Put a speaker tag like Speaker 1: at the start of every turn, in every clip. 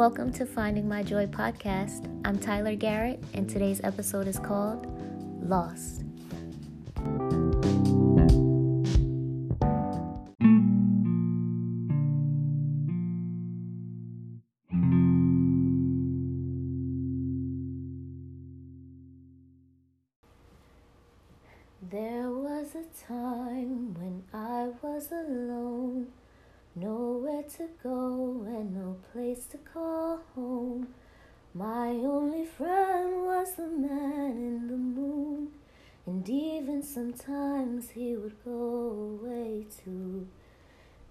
Speaker 1: Welcome to Finding My Joy podcast. I'm Tyler Garrett, and today's episode is called Lost. There was a time when I was alone, nowhere to go and no place to call home. My only friend was the man in the moon, and even sometimes he would go away too.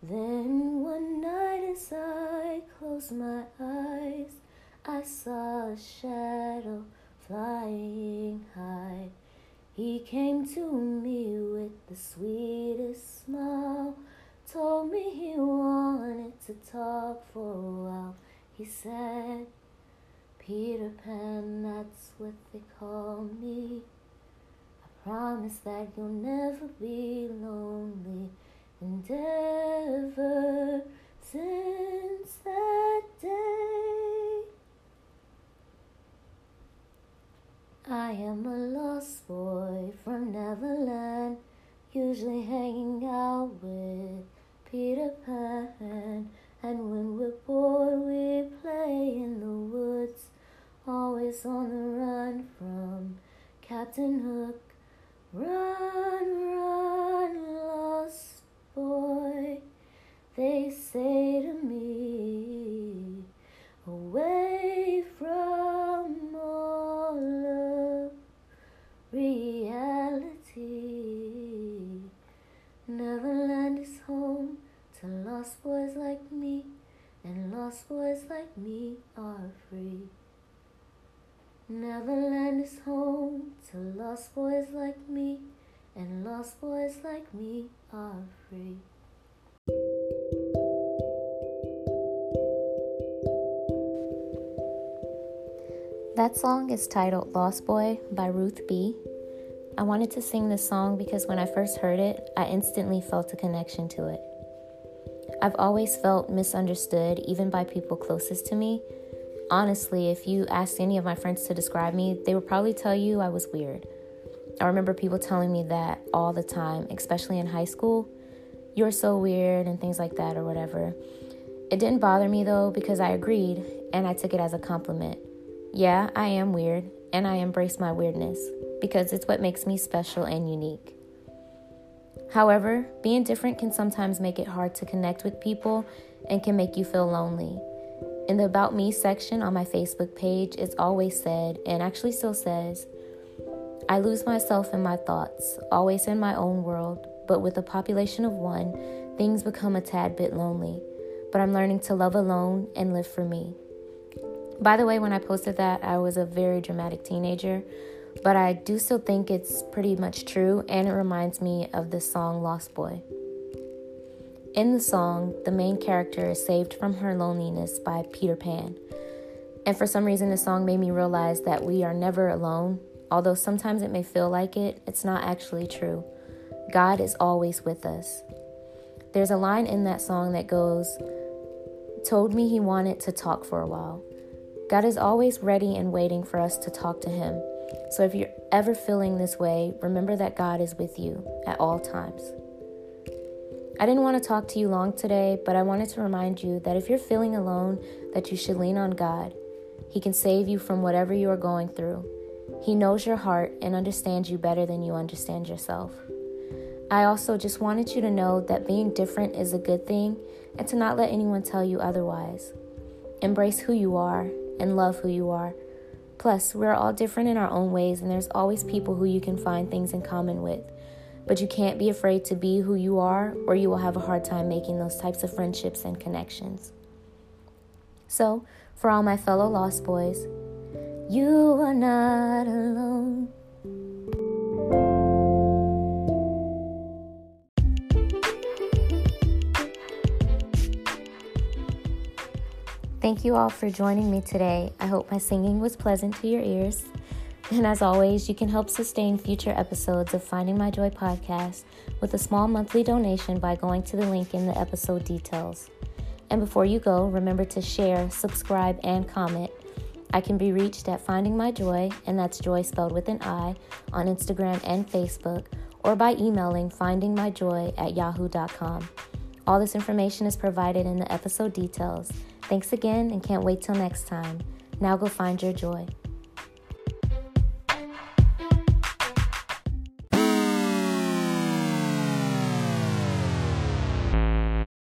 Speaker 1: Then one night, as I closed my eyes, I saw a shadow flying high. He came to me with the sweetest smile, told me he wanted to talk for a while. He said, Peter Pan, that's what they call me. I promise that you'll never be lonely. And ever since that day, I am a lost boy from Neverland, usually hanging out with Peter Pan. Hook. Run, run, lost boy, they say to me, away from all of reality. Neverland is home to lost boys like me, and lost boys like me are free. Neverland is home to lost boys like me, and lost boys like me are free. That song is titled Lost Boy by Ruth B. I wanted to sing this song because when I first heard it, I instantly felt a connection to it. I've always felt misunderstood, even by people closest to me. Honestly, if you asked any of my friends to describe me, they would probably tell you I was weird. I remember people telling me that all the time, especially in high school. You're so weird and things like that, or whatever. It didn't bother me though because I agreed and I took it as a compliment. Yeah, I am weird, and I embrace my weirdness because it's what makes me special and unique. However, being different can sometimes make it hard to connect with people and can make you feel lonely. In the About Me section on my Facebook page, it's always said, and actually still says, I lose myself in my thoughts, always in my own world, but with a population of one, things become a tad bit lonely. But I'm learning to love alone and live for me. By the way, when I posted that, I was a very dramatic teenager, but I do still think it's pretty much true, and it reminds me of the song Lost Boy. In the song, the main character is saved from her loneliness by Peter Pan. And for some reason, the song made me realize that we are never alone. Although sometimes it may feel like it, it's not actually true. God is always with us. There's a line in that song that goes, Told me he wanted to talk for a while. God is always ready and waiting for us to talk to Him. So if you're ever feeling this way, remember that God is with you at all times. I didn't want to talk to you long today, but I wanted to remind you that if you're feeling alone, that you should lean on God. He can save you from whatever you are going through. He knows your heart and understands you better than you understand yourself. I also just wanted you to know that being different is a good thing and to not let anyone tell you otherwise. Embrace who you are and love who you are. Plus, we're all different in our own ways, and there's always people who you can find things in common with. But you can't be afraid to be who you are, or you will have a hard time making those types of friendships and connections. So, for all my fellow Lost Boys, you are not alone. Thank you all for joining me today. I hope my singing was pleasant to your ears. And as always, you can help sustain future episodes of Finding My Joy podcast with a small monthly donation by going to the link in the episode details. And before you go, remember to share, subscribe, and comment. I can be reached at Finding My Joy, and that's joy spelled with an I, on Instagram and Facebook, or by emailing findingmyjoy at yahoo.com. All this information is provided in the episode details. Thanks again and can't wait till next time. Now go find your joy.